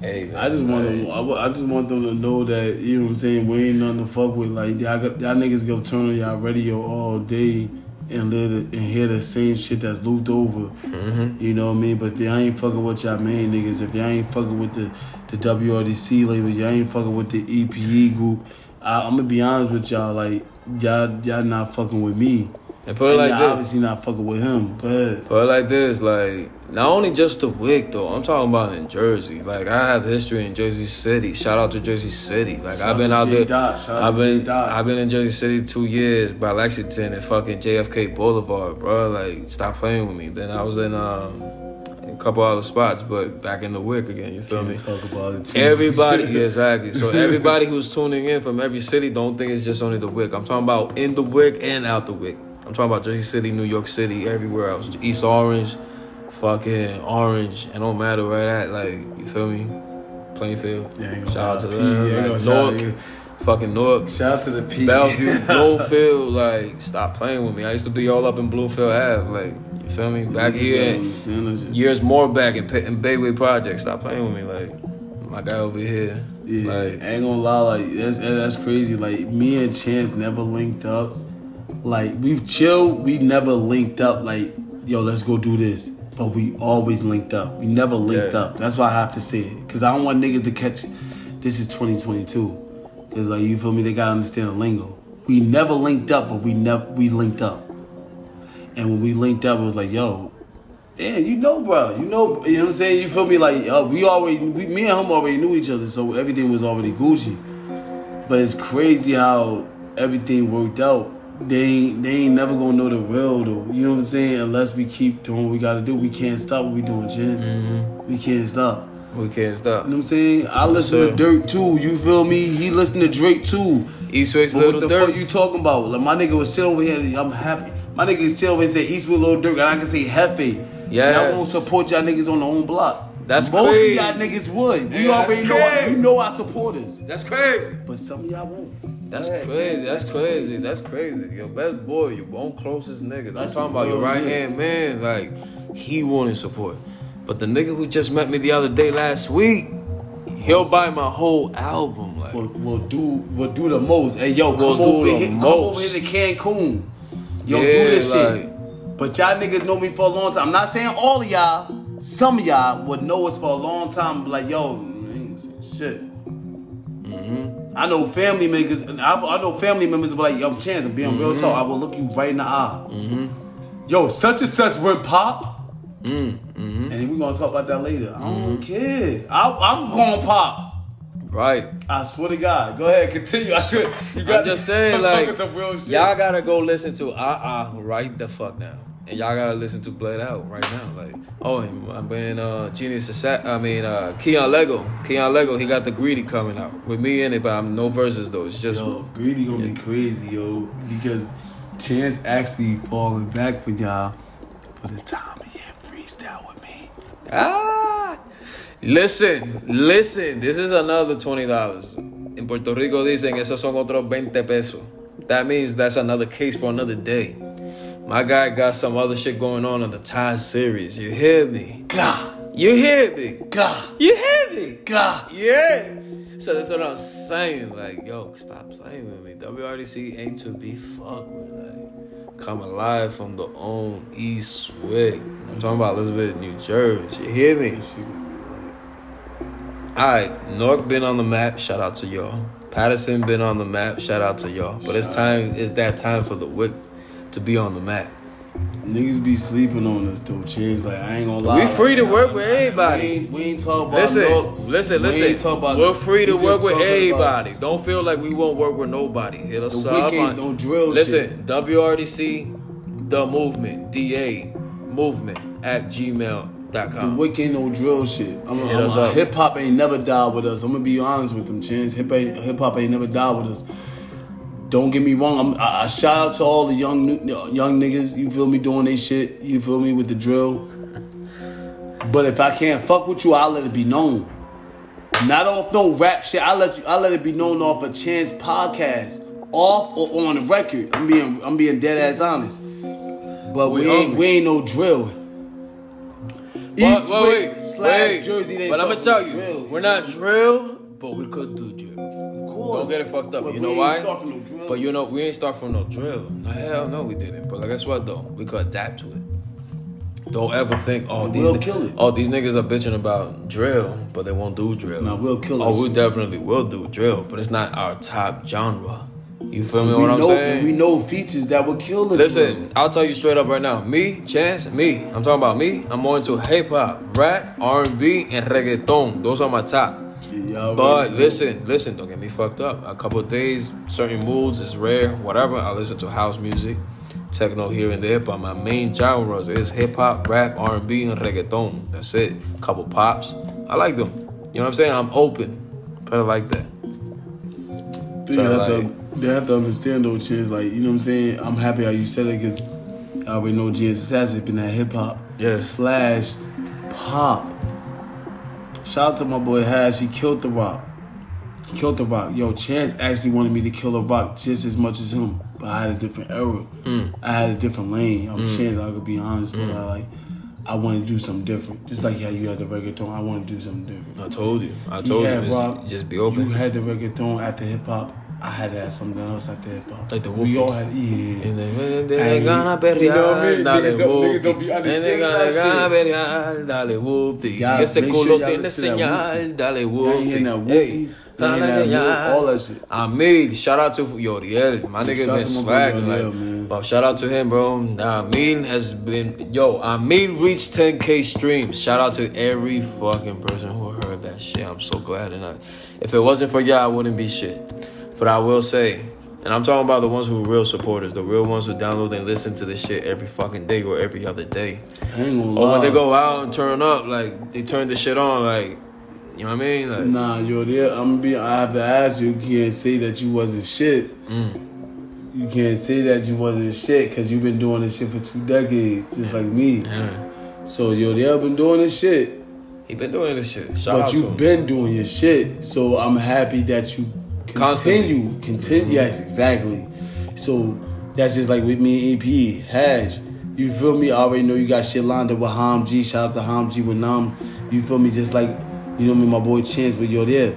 Hey, man. I just want them. I, I just want them to know that you know what I'm saying. We ain't nothing to fuck with. Like y'all, y'all niggas go turn on y'all radio all day and live and hear the same shit that's looped over. Mm-hmm. You know what I mean? But if y'all ain't fucking with y'all main niggas, if y'all ain't fucking with the the WRDC label, y'all ain't fucking with the EPE group. I, I'm gonna be honest with y'all. Like y'all, y'all not fucking with me. And put it And like this. obviously not fucking with him. Go ahead. Put it like this, like not only just the wick though. I'm talking about in Jersey. Like I have history in Jersey City. Shout out to Jersey City. Like Shout I've been out out to J. there. Dot. Shout out I've been I've been in Jersey City two years by Lexington and fucking JFK Boulevard, bro. Like stop playing with me. Then I was in um a couple other spots, but back in the wick again. You feel me? Can't talk about it. Too Everybody, yeah, exactly. So everybody who's tuning in from every city, don't think it's just only the Wick. I'm talking about in the Wick and out the Wick. I'm talking about Jersey City, New York City, everywhere else. East Orange, fucking Orange. It don't matter where that. Like you feel me? Plainfield. Yeah, shout out to them. Yeah, Like, shout Newark, you. fucking Newark. Shout out to the P. Bellevue, Bloomfield, like stop playing with me. I used to be all up in Bloomfield Ave, like you feel me? Back here, years more back in, in Bayway Project. Stop playing with me, like my guy over here. Yeah, Like, I ain't gonna lie, like that's that's crazy. Like me and Chance never linked up. Like we've chilled, we never linked up. Like yo, let's go do this. But we always linked up. We never linked Yeah. up. That's why I have to say it, cause I don't want niggas to catch. This is 2022. Cause like you feel me, they gotta understand the lingo. We never linked up, but we never we linked up. And when we linked up, it was like, yo, damn, you know, bro, you know, you know what I'm saying? You feel me? Like, uh, we always, we, me and him already knew each other, so everything was already Gucci. But it's crazy how everything worked out. They ain't, they ain't never gonna know the real, though. You know what I'm saying? Unless we keep doing what we gotta do, we can't stop what we doing, Chance. Mm-hmm. We can't stop. we can't stop. You know what I'm saying? I listen to Dirt too. You feel me? He listen to Drake too. Eastwick's But little what the dirt. fuck you talking about? Like my nigga was still over here. I'm happy. My nigga is still over here say Eastwood Little Durk, and I can say Hefe. Yes. Y'all won't support y'all niggas on their own block. That's Most crazy. of y'all niggas would. We Yeah, already know. crazy. You know our supporters. That's crazy. But some of y'all won't. That's Yeah, crazy. yeah, That's crazy. That's crazy. Your best boy, your own closest nigga. I'm talking about your right hand man. Like he wanted support, but the nigga who just met me the other day last week, he'll buy my whole album. Like Will will do we'll do the most. Hey yo, we'll come do over the here. Come most. over here to Cancun. Yo, Yeah, do this like- shit. But y'all niggas know me for a long time. I'm not saying all of y'all. Some of y'all would know us for a long time. Like yo, shit. Mm-hmm. I know family members. and I, I know family members be like, yo, chance of being Mm-hmm. real talk. I will look you right in the eye. Yo, such and such went pop. Mm-hmm. And then we gonna talk about that later. I don't care. I, I'm going to pop. right. I swear to God. Go ahead, continue. I swear. You got I'm just saying, like, some real shit. y'all gotta go listen to uh uh right the fuck now, and y'all gotta listen to Bled Out right now. Like, oh, and I've been uh Genius Assa- I mean uh Keon Lego, Keon Lego. He got the Greedy coming out with me in it, but I'm no verses though. It's just Yo, greedy gonna be crazy, yo, because Chance actually falling back for y'all for the time of year freestyle with me. ah. Listen, listen. This is another twenty dollars. In Puerto Rico dicen esos son otros 20 pesos. That means that's another case for another day. My guy got some other shit going on in the Ty series. You hear me? Gah, You hear me? gah, You hear me? gah. Yeah. So that's what I'm saying. Like, yo, stop playing with me. WRDC ain't to be fucked with. Like, coming live from the own East Wing. I'm talking about Elizabeth, New Jersey. You hear me? Alright, Newark been on the map. Shout out to y'all. Paterson been on the map. Shout out to y'all. But it's time. It's that time for the Wick to be on the map. Niggas be sleeping on us though, Chance. Like I ain't gonna lie. We free to Like, work with everybody. We ain't, we ain't talk about Listen, no, listen, we listen. ain't talk about We're free to we work with everybody. about- Don't feel like we won't work with nobody. Hit us The up. On- no drill Listen, WRDC, the movement, DA, movement at The gmail.com. Wick ain't no drill shit. I'm, Hit us I'm, up. hip hop ain't never died with us. I'm gonna be honest with them, Chance. Hip hip hop ain't never died with us. Don't get me wrong. I'm, I, I shout out to all the young young niggas. You feel me doing they shit. You feel me with the drill. But if I can't fuck with you, I'll let it be known. Not off no rap shit. I let you. I let it be known off a Chance podcast, off or on the record. I'm being I'm being dead ass honest. But we, We ain't we ain't no drill. Wait, East wait, Wick wait, slash wait. Jersey. But I'm gonna tell you, drill. we're not drill, but we could do drill. Course. Don't get it fucked up. But you know why? no. But you know, we ain't start from no drill. No, hell no, we didn't. But guess what though? We could adapt to it. Don't ever think, oh, these we'll it. oh these niggas are bitching about drill, but they won't do drill. Nah, we'll kill it. Oh, we definitely will do drill, but it's not our top genre. You feel me? we what I'm know, saying? We know features that will kill the Listen, I'll tell you straight up right now. Me, Chance, me. I'm talking about me. I'm more into hip hop, rap, R&B, and reggaeton. Those are my top. Y'all But ready? listen, listen, don't get me fucked up. A couple of days, certain moods is rare, whatever. I listen to house music, techno here and there, but my main genres is hip hop, rap, R and B, and reggaeton. That's it. Couple pops. I like them. You know what I'm saying? I'm open. Put it like that. They, So, have like- to, they have to understand though, Chance. Like, you know what I'm saying? I'm happy how you said it because I already know Jazz Assassin been that hip hop Yeah. slash pop. Shout out to my boy Has. He killed the rock. He killed the rock. Yo, Chance actually wanted me to kill the rock just as much as him, but I had a different era. Hmm. I had a different lane. I'm hmm. Chance. I could be honest, but hmm. I like. I want to do something different. Just like how you had the reggaeton, I want to do something different. I told you. I told you. had Just- rock. Just be You had the reggaeton after hip hop. I had to have something else after hip hop. Like the we all had yeah. And then they Hey, gonna perrear, you know I mean? dale Niggas don't- don't be And they understanding gonna that gonna shit. perrear, dale. Y'all Ese culo sure y'all tiene listen to that señal, dale Y'all ain't that whoopty. Hey, Y'all ain't that all that shit. Amil, shout out to Yoriel. My nigga Shout been slacking. Like, man. but shout out to him, bro. Nah, Amil has been, yo, Amil reached 10k streams. Shout out to every fucking person who heard that shit. I'm so glad. And I, if it wasn't for y'all, I wouldn't be shit. But I will say, and I'm talking about the ones who are real supporters, the real ones who download and listen to this shit every fucking day or every other day. I ain't gonna Or when they go out and turn up, like they turn the shit on, like you know what I mean? Like Nah, yo, there. I'm gonna be. I have to ask you. You can't say that you wasn't shit. Mm. You can't say that you wasn't shit because you've been doing this shit for two decades, just like me. So yo, they have been doing this shit. he been doing this shit. Shout but you've him. been doing your shit. So I'm happy that you Constantly. continue. Continue. Mm-hmm. Yes, exactly. So that's just like with me and EP. Haj. You feel me? I already know you got shit lined up with Ham G. Shout out to Ham G with Nam. You feel me? Just like, you know me, my boy Chance, but you're there.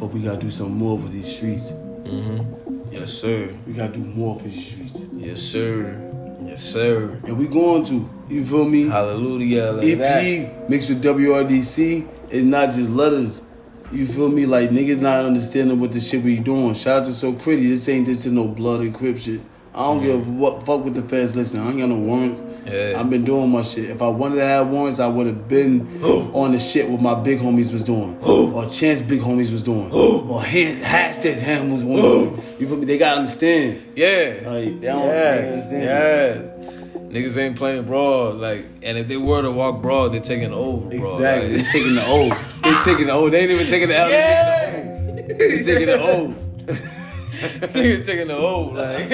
But we gotta do some more with these streets. Mm-hmm. Yes, sir. We gotta do more for these streets. Yes, sir. Yes, sir. And we going to. You feel me? Hallelujah. Like that. EP mixed with WRDC is not just letters. You feel me? Like niggas not understanding what the shit we doing. Shout out to So Pretty. This ain't just no blood and crip shit. I don't give a what fuck with the feds listening. I ain't got no warrants. Yeah. I've been doing my shit. If I wanted to have warrants, I would have been on the shit what my big homies was doing. Oh. or Chance big homies was doing. Oh. or hand, hashtag ham was oh. doing. You feel me? They gotta understand. Yeah. Like, they don't yes. understand. Yes. Niggas ain't playing broad, like, and if they were to walk broad, they're taking over, bro. Exactly. Like- They taking the O. they're taking the O. They ain't even taking the L. Yeah. They taking the O. Nigga taking the O, like,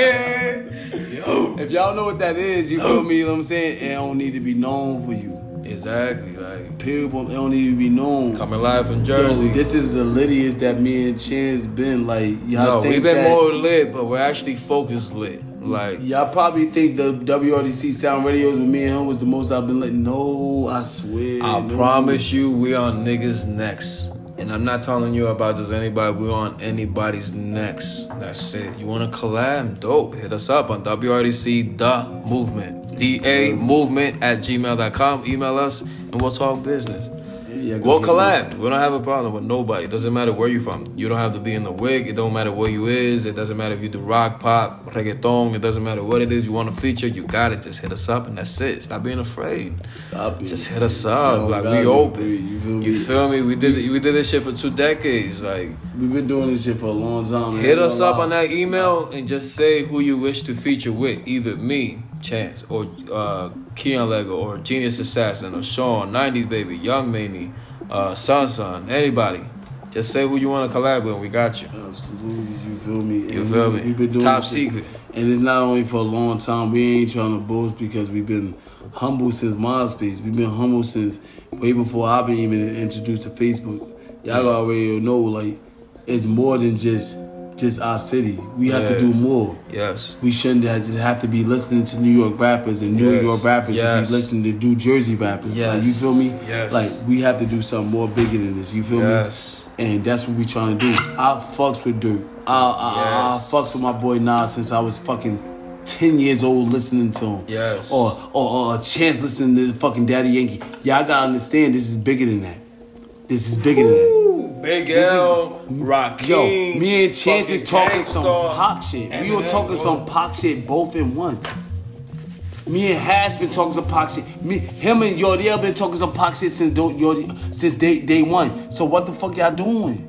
yo. If y'all know what that is, you feel me? You know what I'm saying? It don't need to be known for you. Exactly, like, People it don't need to be known. coming live from Yo, Jersey. this is the littiest that me and Chance been. Like, y'all no, think we've been that, more lit, but we're actually focused lit. Like Y'all probably think the WRDC sound radios with me and him was the most I've been like. No, I swear. I no. promise you, we on niggas' next. And I'm not telling you about just anybody. We on anybody's necks. That's it. You want to collab? Dope. Hit us up on WRDC the movement. DA movement at gmail.com. Email us and we'll talk business. Yeah, We'll collab. We don't have a problem with nobody. It doesn't matter where you from. You don't have to be in the wig. It don't matter where you is. It doesn't matter if you do rock, pop, reggaeton. It doesn't matter what it is you want to feature. You got it. Just hit us up and that's it. Stop being afraid. Stop it. Just hit us up. Like we open. You feel You me? feel me? We did we did this shit for two decades. Like We've been doing this shit for a long time. hit us up on that email and just say who you wish to feature with. Either me, Chance, or uh Keon Lego, or Genius Assassin, or Sean, 90s Baby, Young Maney, uh Sansan, anybody. Just say who you want to collab with and we got you. Absolutely, you feel me? You And feel we- me? We've been doing Top secret. And it's not only for a long time. We ain't trying to boast because we've been humble since MySpace. We've been humble since way before I've been even introduced to Facebook. Y'all already know like it's more than just just our city. We have to do more. Yes. We shouldn't have, just have to be listening to New York rappers and New Yes. York rappers to Yes. be listening to New Jersey rappers. Like, you feel me? Yes. Like we have to do something more bigger than this. You feel Yes. me? And that's what we trying to do. I fucks with Dirk. I, I, Yes. I fucks with my boy Nas since I was fucking ten years old listening to him. Yes. Or or, or a chance listening to fucking Daddy Yankee. Y'all gotta understand this is bigger than that. This is bigger than that. Big L, Rakim. Yo, me and Chance is talking some pop shit. We were talking some pop shit both in one. Me and Hash been talking some pop shit. Me, him and Yodiel been talking some pop shit since do- since day day one. So what the fuck y'all doing?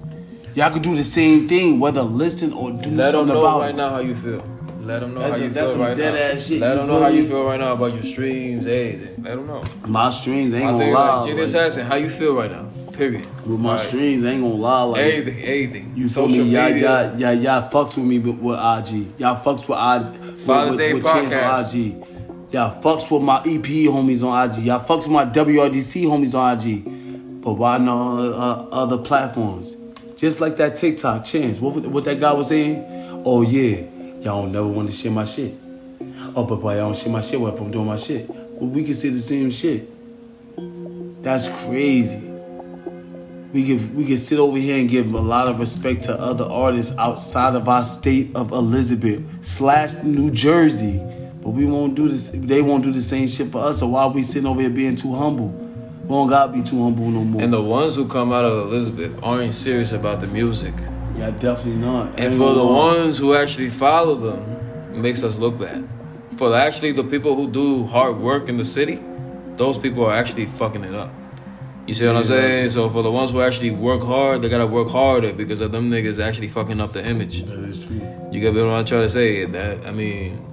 Y'all could do the same thing, whether listen or do something. Let them something know about right now how you feel. Let them know That's how a- you feel right dead now. ass shit, Let them know feel how you feel right now about your streams, everything. Let them know. My streams ain't My gonna lie. like, like, how you feel right now? Period. with my Right. streams, I ain't gonna lie. Like, Anything, anything. You Social me? Y'all, media. y'all, y'all, y'all fucks with me with, with IG. Y'all fucks with I Father with, Day with, with Chance Podcast. on IG. Y'all fucks with my EP homies on IG. Y'all fucks with my WRDC homies on IG. But why not uh, other platforms? Just like that TikTok Chance. What what that guy was saying? Oh yeah, y'all don't never want to share my shit. Oh, but boy, I don't share my shit. What if I'm doing my shit? Well, we can say the same shit. That's crazy we can we can sit over here and give a lot of respect to other artists outside of our state of Elizabeth slash New Jersey, but we won't do this. They won't do the same shit for us. So why are we sitting over here being too humble? We don't gotta be too humble no more. And the ones who come out of Elizabeth aren't serious about the music. yeah, definitely not. And for the ones who actually follow them, it makes us look bad. For actually the people who do hard work in the city, those people are actually fucking it up. You see what I'm saying? So for the ones who actually work hard, they gotta work harder because of them niggas actually fucking up the image. that is true. You get what I'm trying to say? That I mean,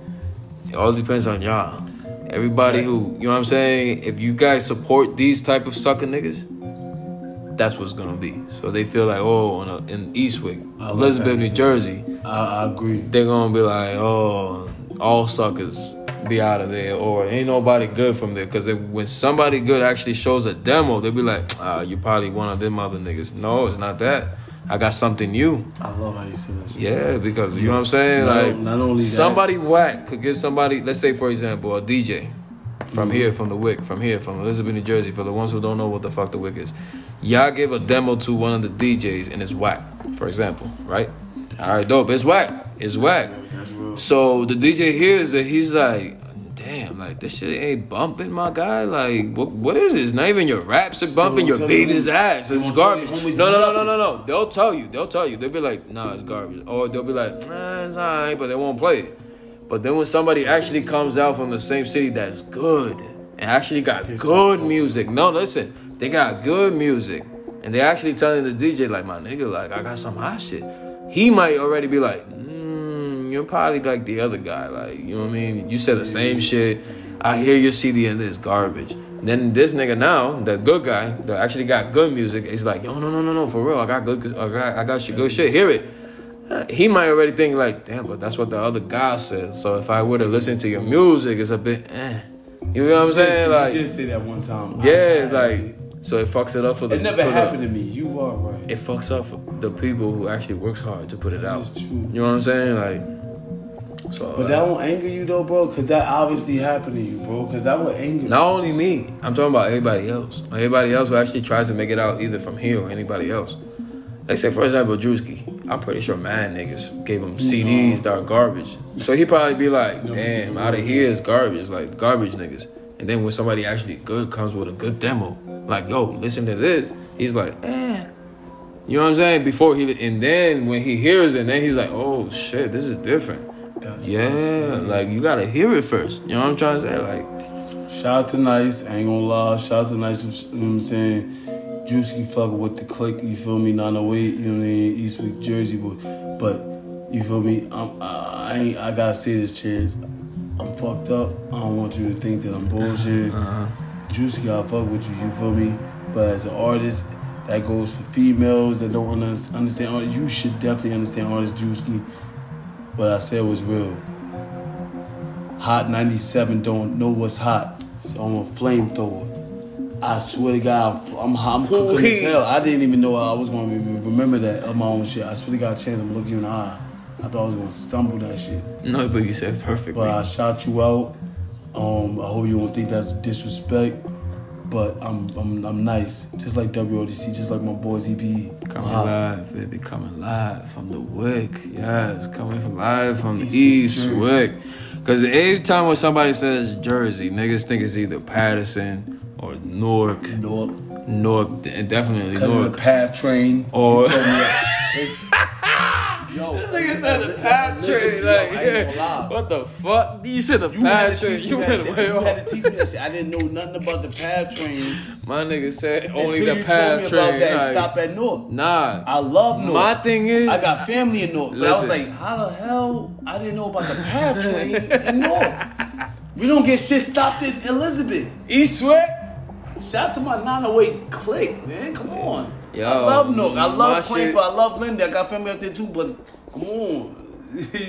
it all depends on y'all. Everybody who, you know what I'm saying? If you guys support these type of sucker niggas, that's what's gonna be. So they feel like, oh, in, a, in Eastwick, Elizabeth. New Jersey, I, I agree. they're gonna be like, oh, all suckers be out of there, or ain't nobody good from there. Because when somebody good actually shows a demo, they'll be like, ah, you probably one of them other niggas. No, it's not that. I got something new. I love how you say that shit. Yeah, because you know what I'm saying. Not- like not only that- somebody whack could give somebody, let's say for example, a DJ from here, from the Wick, from here, from Elizabeth, New Jersey. For the ones who don't know what the fuck the Wick is, y'all give a demo to one of the DJs and it's whack. For example, right? All right, dope. It's whack. It's whack. So the DJ hears it. He's like, "Damn, like this shit ain't bumping, my guy. Like, what? What is this? Not even your raps are bumping. Your baby's ass. It's won't tell me garbage. No, no, no, no, no, no. They'll tell you. They'll tell you. They'll be like, "Nah, it's garbage," or they'll be like, "Nah, it's alright," but they won't play it. But then when somebody actually comes out from the same city that's good and actually got good music, no, listen, they got good music, and they actually telling the DJ like, "My nigga, like I got some hot shit." He might already be like, mm, "You're probably like the other guy, like you know what I mean? You said the same shit. I hear your CD and this garbage." Then this nigga now, the good guy that actually got good music, is like, "Yo, no, no, no, no, for real, I got good, I got, I got shit, good shit. Hear it." Uh, he might already think like, damn, but that's what the other guy said. So if I were to listen to your music, it's a bit, eh. You know what I'm saying? you Like, did say that one time. yeah, like, so it fucks it up for the. it never for the- happened to me. You are right. it fucks up for the people who actually works hard to put it out. is true. You know what I'm saying? Like, So, But uh, that won't anger you though, bro, because that obviously happened to you, bro. Because that would anger you. Not only me, I'm talking about everybody else. Everybody else who actually tries to make it out either from here or anybody else. Like say for example, Drewski. I'm pretty sure mad niggas gave him CDs that are garbage. So he probably be like, damn, out of here is garbage, like garbage niggas. And then when somebody actually good comes with a good demo, like yo, listen to this, he's like, eh. You know what I'm saying? Before he and then when he hears it, then he's like, oh shit, this is different. That's Yeah, like you gotta hear it first. You know what I'm trying to say? Like, Shout out to Nice, I ain't gonna lie. Shout out to Nice, you know what I'm saying? Juicy fucking with the click, you feel me? 908, you know what I mean? Eastwick, Jersey, but, but you feel me? I'm, I, I ain't, I gotta say this, Chance. I'm fucked up. I don't want you to think that I'm bullshit. Uh-huh. Juicy, I fuck with you, you feel me? But as an artist, that goes for females that don't under- understand. You should definitely understand artist Juicy. What I said was real. Hot 97 don't know what's hot. So I'm a flamethrower. I swear to God, I'm, I'm, cooking as hell. I didn't even know I was going to remember that of my own shit. I swear to God, a chance I'm looking you in the eye. I thought I was going to stumble that shit. no, but you said perfectly. But I shout you out. Um, I hope you don't think that's disrespect. But I'm, I'm I'm nice, just like WRDC, just like my boys EP. Coming Wow. live, baby. Coming live from the Wick. Yes, coming from live from the East Jersey. Wick. Because every time when somebody says Jersey, niggas think it's either Paterson or Newark. Newark, Newark, de- definitely because of the PATH train. Or- Yo, This nigga said the PATH train. Like, what the fuck? You said the You had PATH to train. You me that went way You off. had to teach me that shit. I didn't know nothing about the PATH train My nigga said only until the you told PATH me train. about that. like, Stop at North. Nah. I love North. My thing is, I got family in Newark. But I was like, how the hell I didn't know about the PATH train in Newark? We don't get shit stopped in Elizabeth. East Wick. Shout out to my 908 clique, man. Come on. Yo, I love Nook. I love Plainfield. I love Linden. I got family out there too, but come on.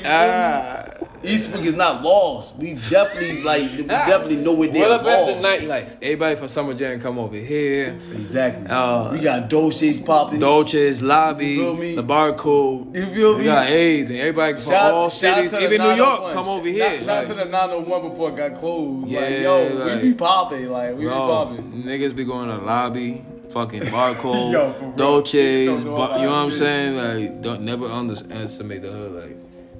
Ah. Eastwick is not lost. We definitely like we definitely know where they're Well, the best in nightlife. Everybody from Summer Jam come over here. Exactly. Uh, we got Dolce's popping. Dolce's, Lobby, You feel me? the Barcode. You feel We me? got everything. Everybody from Shout- all cities, even New York, come over here. Shout out to the 901 before it got closed. like, Yeah, yo, like- we be popping. Like, we be popping. niggas be going to Lobby, fucking Barcode, Yo. Dolce's. Don't know Bar- about you know what I'm shit. saying? Like, don't never underestimate the hood. Like,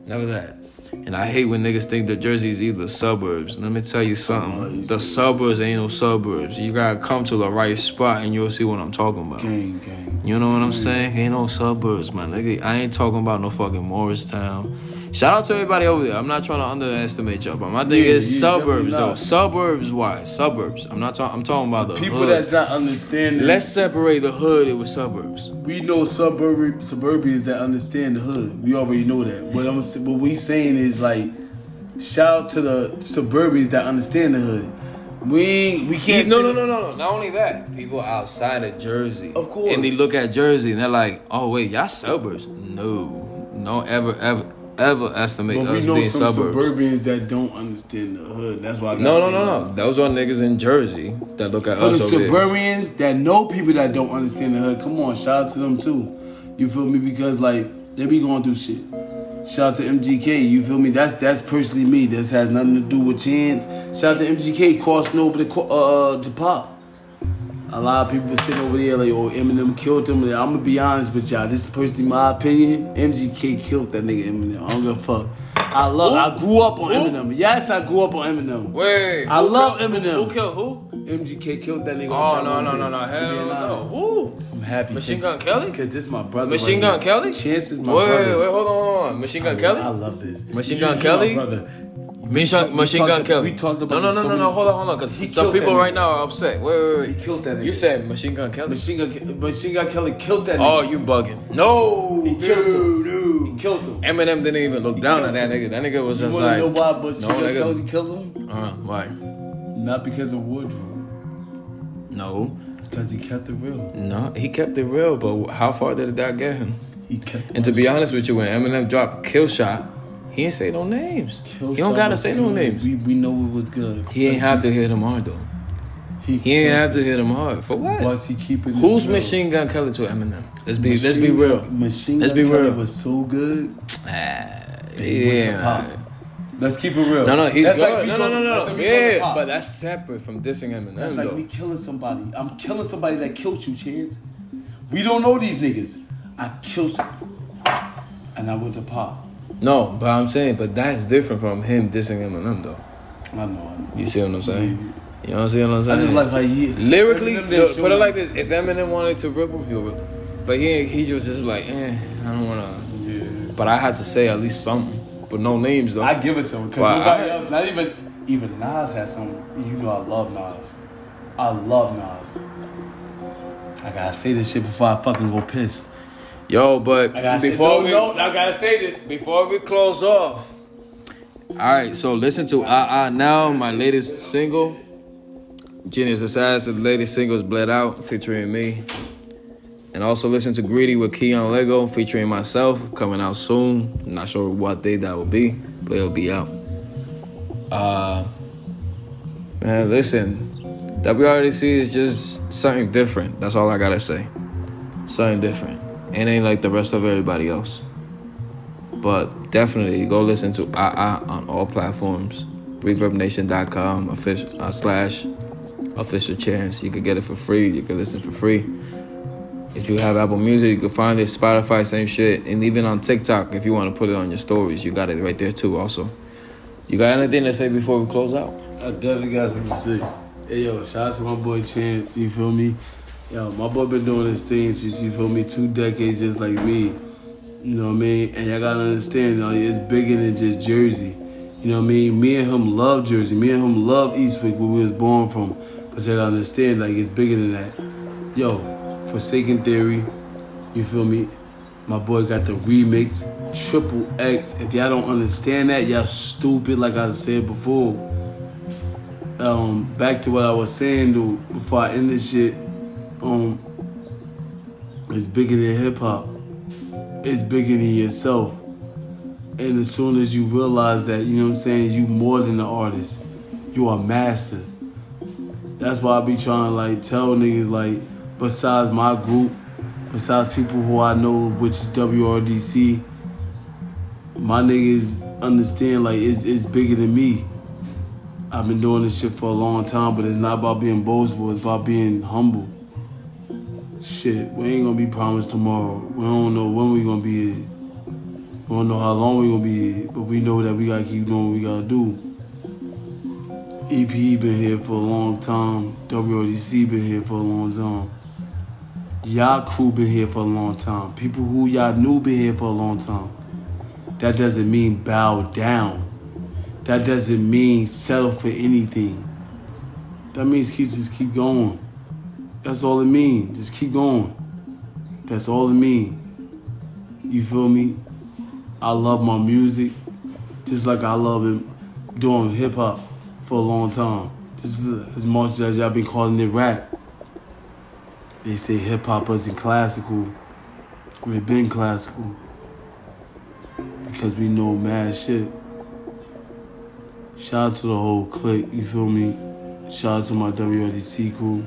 never that. And I hate when niggas think that Jersey's either suburbs. Let me tell you something. The suburbs ain't no suburbs. You gotta come to the right spot and you'll see what I'm talking about. Gang, gang. You know what I'm saying? Ain't no suburbs, my nigga. I ain't talking about no fucking Morristown. Shout out to everybody over there. I'm not trying to underestimate y'all, but my thing Yeah, is yeah, suburbs though. Suburbs wise, suburbs. I'm not talking. I'm talking about the People hood. that's not understanding. Let's separate the hood with suburbs. we know suburb suburbians that understand the hood. We already know that. What I'm what we saying is like, shout out to the suburbians that understand the hood. We we can't. no, no, no, no, no. Not only that, people outside of Jersey, Of course. and they look at Jersey and they're like, "Oh wait, y'all suburbs." No, no, ever, ever, ever estimate But we know being some suburbs. suburbians that don't understand the hood. That's why. I No, no, no, no. Those are niggas in Jersey that look at For us the over there. suburbians that know people that don't understand the hood, come on, shout out to them too. You feel me? Because like they be going through shit. Shout out to MGK. You feel me? That's that's personally me. This has nothing to do with chance. Shout out to MGK crossing over to uh to pop. A lot of people sitting over there like, oh, Eminem killed him. I'm gonna be honest with y'all. This is personally my opinion. MGK killed that nigga Eminem. I don't give a fuck. I love. I grew up on Who? Eminem. Yes, I grew up on Eminem. Wait, I love killed- Eminem. Who, who killed who? MGK killed that nigga. Oh no no no no I'm hell no. Who? I'm happy. Machine Gun Kelly? Because this is my brother. Machine right Gun. Kelly? Chance is my Wait, brother. wait, on, hold on. Machine Gun I, Kelly? I love this. Machine Gun Kelly? my brother. Machine, talk- we Machine Gun Kelly. we talked about no, no, no, no, no. Hold on, hold on. Because some people right now are upset. Wait, wait, wait. He killed that nigga. You said Machine Gun Kelly? Machine Gun, Machine Gun Kelly killed that Nigga. Oh, you bugging. No, He killed him. dude. He killed him. Eminem didn't even look down at that nigga. That nigga was You just like, know why Machine no, Gun nigga. Kelly killed him? uh, why? Not because of Woodrow. No, Because he kept it real. no. He kept it real, but how far did that get him? He kept. And to be honest with you, when Eminem dropped Kill Shot, he ain't say no names. Kill he don't gotta say no names. We, we know it was good. He ain't have to hit him hard though. He, He ain't have to hit him hard for what? Was he keeping? Who's real? Machine Gun Kelly to Eminem? Let's be let's be real. Machine Let's Gun be Kelly was so good. Ah, He went to yeah. pop. Let's keep it real. No, no, he's That's good. like no, no, no, no, like me going to Yeah, but that's separate from dissing Eminem, That's though. like me killing somebody. I'm killing somebody that killed you, Chance. We don't know these niggas. I killed some, and I went to pop. No, but I'm saying, but that's different from him dissing Eminem, though. I know. I know. You see what I'm saying? You know what I'm saying? I just like how he Lyrically, Eminem put it like this: if Eminem wanted to rip him, he'll rip. him. But he he was just like, eh, I don't wanna. Yeah. But I had to say at least something, but no names though. I give it to him because nobody I- else, not even even Nas has some. You know, I love Nas. I love Nas. I gotta say this shit before I fucking go piss. Yo, but I before we no, I gotta say this. before we close off, all right. So listen to Ah Ah now, my latest single. Genius Assassin, the latest single is Bled Out, featuring me. And also listen to Greedy with Keon Lego, featuring myself, coming out soon. not sure what day that will be, but it'll be out. Uh, man, listen, WRDC is just something different. That's all I gotta say. Something different. It ain't like the rest of everybody else. But definitely go listen to Ah Ah on all platforms. ReverbNation.com official, uh, slash official chance. You could get it for free. You can listen for free. If you have Apple Music, you can find it. Spotify, same shit. And even on TikTok, if you want to put it on your stories, you got it right there too. Also, you got anything to say before we close out? I definitely got something to say. Hey yo, shout out to my boy Chance, you feel me? Yo, my boy been doing this thing since you feel me, two decades just like me. You know what I mean? And y'all gotta understand, you know, it's bigger than just Jersey. You know what I mean? Me and him love Jersey. Me and him love Eastwick where we was born from. But y'all gotta understand, like it's bigger than that. Yo, Forsaken Theory, you feel me? My boy got the remix, Triple X. If y'all don't understand that, y'all stupid, like I said before um, back to what I was saying though, before I end this shit, um, it's bigger than hip hop. It's bigger than yourself. And as soon as you realize that, you know what I'm saying, you more than an artist. You are master. That's why I be trying to like tell niggas like, besides my group, besides people who I know, which is WRDC, my niggas understand like it's it's bigger than me. I've been doing this shit for a long time, but it's not about being boastful. It's about being humble. Shit, we ain't gonna be promised tomorrow. We don't know when we gonna be here. We don't know how long we gonna be here, but we know that we gotta keep doing what we gotta do. EP been here for a long time. WRDC been here for a long time. Y'all crew been here for a long time. People who y'all knew been here for a long time. That doesn't mean bow down. That doesn't mean settle for anything. That means keep just keep going. That's all it means. Just keep going. That's all it means. You feel me? I love my music, just like I love it doing hip hop for a long time. Just as much as y'all been calling it rap. They say hip hop isn't classical. We've been classical because we know mad shit. Shout out to the whole clique, you feel me? Shout out to my WRDC crew.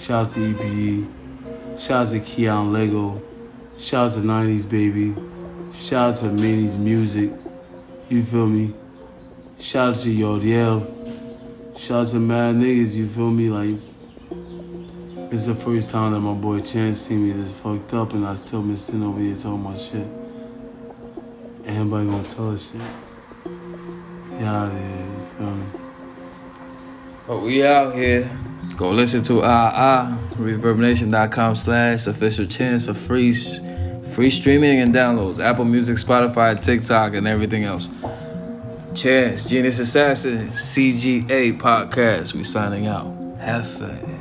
Shout out to EPE. Shout out to Keon Lego. Shout out to 90s Baby. Shout out to Manny's Music. You feel me? Shout out to Yodiel. Shout out to mad niggas, you feel me? Like, it's the first time that my boy Chance see me this fucked up and I still been sitting over here talking my shit. Ain't nobody gonna tell us shit. Yeah, yeah, you feel me? But we out here. Go listen to Ah Ah, ReverbNation.com slash official chance for free, free streaming and downloads. Apple Music, Spotify, TikTok, and everything else. Chance, Genius Assassin, CGA Podcast. We signing out. Have fun.